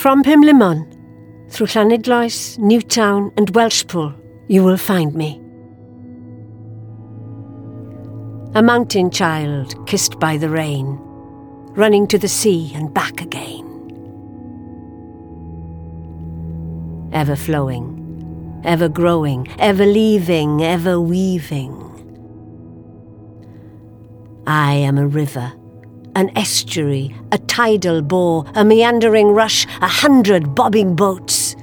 From Pumlumon, through Llanidloes, Newtown, and Welshpool, you will find me. A mountain child kissed by the rain, running to the sea and back again. Ever flowing, ever growing, ever leaving, ever weaving. I am a river, an estuary, a tidal bore, a meandering rush, a hundred bobbing boats.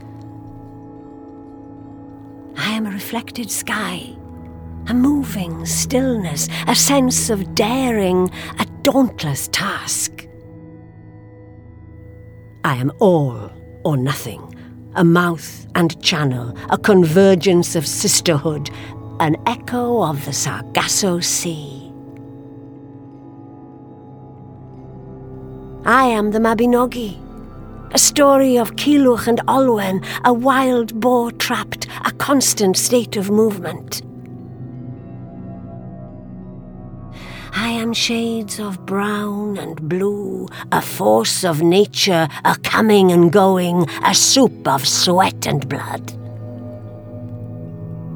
I am a reflected sky, a moving stillness, a sense of daring, a dauntless task. I am all or nothing, a mouth and channel, a convergence of sisterhood, an echo of the Sargasso Sea. I am the Mabinogi. A story of Culhwch and Olwen, a wild boar trapped, a constant state of movement. I am shades of brown and blue, a force of nature, a coming and going, a soup of sweat and blood.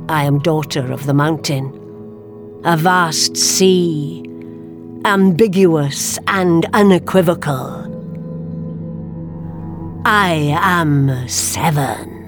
I am daughter of the mountain, a vast sea, ambiguous and unequivocal. I am Severn.